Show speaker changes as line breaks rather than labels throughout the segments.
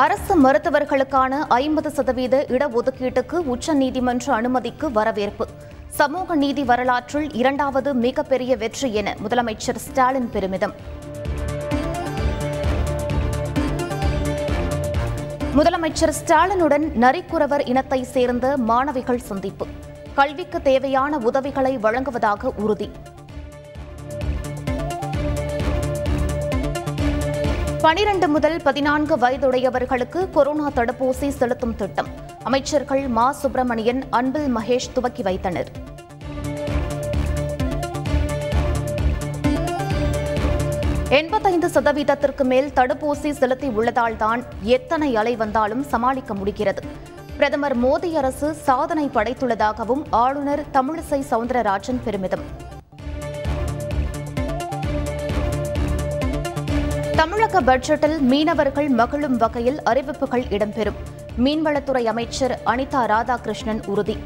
அரசு மருத்துவர்களுக்கான ஐம்பது சதவீத இடஒதுக்கீட்டுக்கு உச்சநீதிமன்ற அனுமதிக்கு வரவேற்பு. சமூக நீதி வரலாற்றில் இரண்டாவது மிகப்பெரிய வெற்றி என முதலமைச்சர் ஸ்டாலின் பெருமிதம். முதலமைச்சர் ஸ்டாலினுடன் நரிக்குறவர் இனத்தை சேர்ந்த மாணவிகள் சந்திப்பு. கல்விக்கு தேவையான உதவிகளை வழங்குவதாக உறுதி. பனிரெண்டு முதல் பதினான்கு வயதுடையவர்களுக்கு கொரோனா தடுப்பூசி செலுத்தும் திட்டம். அமைச்சர்கள் மா. சுப்பிரமணியன் அன்பில் மகேஷ் துவக்கி வைத்தனர். எண்பத்தைந்து சதவீதத்திற்கு மேல் தடுப்பூசி செலுத்தி உள்ளதால்தான் எத்தனை அலை வந்தாலும் சமாளிக்க முடிகிறது. பிரதமர் மோடி அரசு சாதனை படைத்துள்ளதாகவும் ஆளுநர் தமிழிசை சவுந்தரராஜன் பெருமிதம். தமிழக பட்ஜெட்டில் மீனவர்கள் மகிழும் வகையில் அறிவிப்புகள் இடம்பெறும். மீன்வளத்துறை அமைச்சர் அனிதா ராதாகிருஷ்ணன் உறுதி.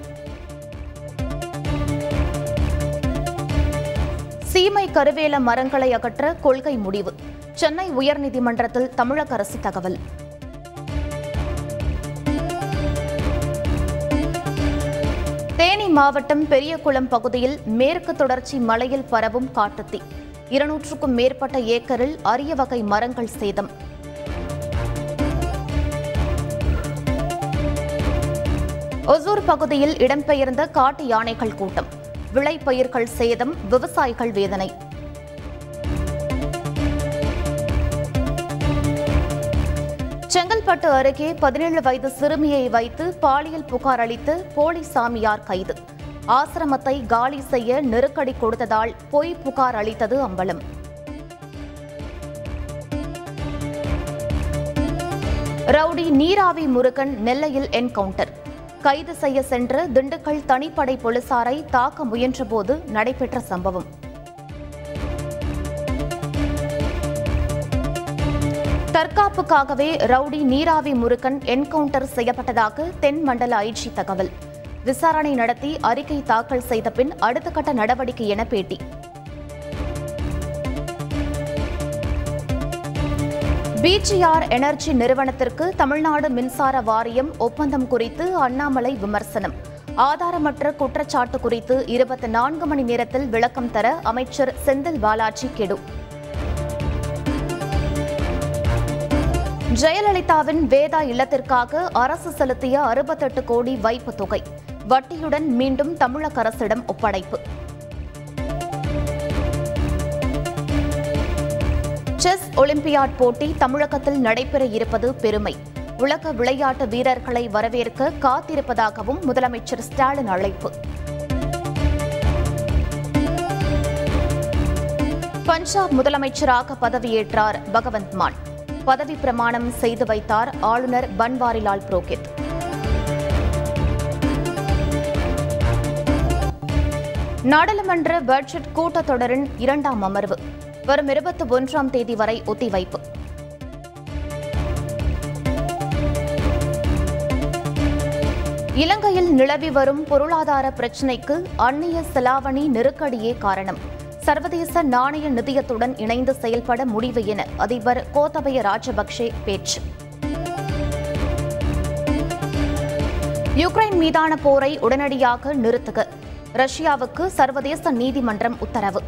சீமை கருவேல மரங்களை அகற்ற கொள்கை முடிவு. சென்னை உயர்நீதிமன்றத்தில் தமிழக அரசு தகவல். தேனி மாவட்டம் பெரியகுளம் பகுதியில் மேற்கு தொடர்ச்சி மலையில் பரவும் காட்டுத்தீ. இருநூற்றுக்கும் மேற்பட்ட ஏக்கரில் அரிய வகை மரங்கள் சேதம். ஒசூர் பகுதியில் இடம்பெயர்ந்த காட்டு யானைகள் கூட்டம். விளைபயிர்கள் சேதம் விவசாயிகள் வேதனை. செங்கல்பட்டு அருகே பதினேழு வயது சிறுமியை வைத்து பாலியல் புகார் அளித்து போலி சாமியார் கைது. ஆசிரமத்தை காலி செய்ய நெருக்கடி கொடுத்ததால் பொய் புகார் அளித்தது அம்பலம். ரவுடி நீராவி முருகன் நெல்லையில் என்கவுண்டர். கைது செய்ய சென்ற திண்டுக்கல் தனிப்படை போலீசாரை தாக்க முயன்றபோது நடைபெற்ற சம்பவம். தற்காப்புக்காகவே ரவுடி நீராவி முருகன் என்கவுண்டர் செய்யப்பட்டதாக தென் மண்டல ஐஜி தகவல். விசாரணை நடத்தி அறிக்கை தாக்கல் செய்த பின் அடுத்த கட்ட நடவடிக்கை என பேட்டி. பிஜிஆர் எனர்ஜி நிறுவனத்திற்கு தமிழ்நாடு மின்சார வாரியம் ஒப்பந்தம் குறித்து அண்ணாமலை விமர்சனம். ஆதாரமற்ற குற்றச்சாட்டு குறித்து இருபத்தி நான்கு மணி நேரத்தில் விளக்கம் தர அமைச்சர் செந்தில் பாலாஜி கெடு. ஜெயலலிதாவின் வேதா இல்லத்திற்காக அரசு செலுத்திய அறுபத்தெட்டு கோடி வைப்பு தொகை. வட்டியுடன் மீண்டும் தமிழக அரசிடம் ஒப்படைப்பு. செஸ் ஒலிம்பியாட் போட்டி தமிழகத்தில் நடைபெற இருப்பது பெருமை. உலக விளையாட்டு வீரர்களை வரவேற்க காத்திருப்பதாகவும் முதலமைச்சர் ஸ்டாலின் அழைப்பு. பஞ்சாப் முதலமைச்சராக பதவியேற்றார் பகவந்த் மான். பதவி பிரமாணம் செய்து வைத்தார் ஆளுநர் பன்வாரிலால் புரோஹித். நாடாளுமன்ற பட்ஜெட் கூட்டத்தொடரின் இரண்டாம் அமர்வு. வரும் இருபத்தி ஒன்றாம் தேதி வரை ஒத்திவைப்பு. இலங்கையில் நிலவி வரும் பொருளாதார பிரச்சினைக்கு அந்நிய செலாவணி நெருக்கடியே காரணம். சர்வதேச நாணய நிதியத்துடன் இணைந்து செயல்பட முடிவு என அதிபர் கோத்தபய ராஜபக்சே பேச்சு. யுக்ரைன் மீதான போரை உடனடியாக நிறுத்துக. ரஷ்யாவுக்கு சர்வதேச நீதிமன்றம் உத்தரவு.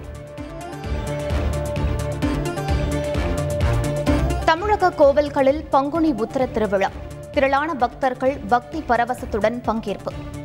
தமிழக கோவில்களில் பங்குனி உத்தர திருவிழா. திரளான பக்தர்கள் பக்தி பரவசத்துடன் பங்கேற்பு.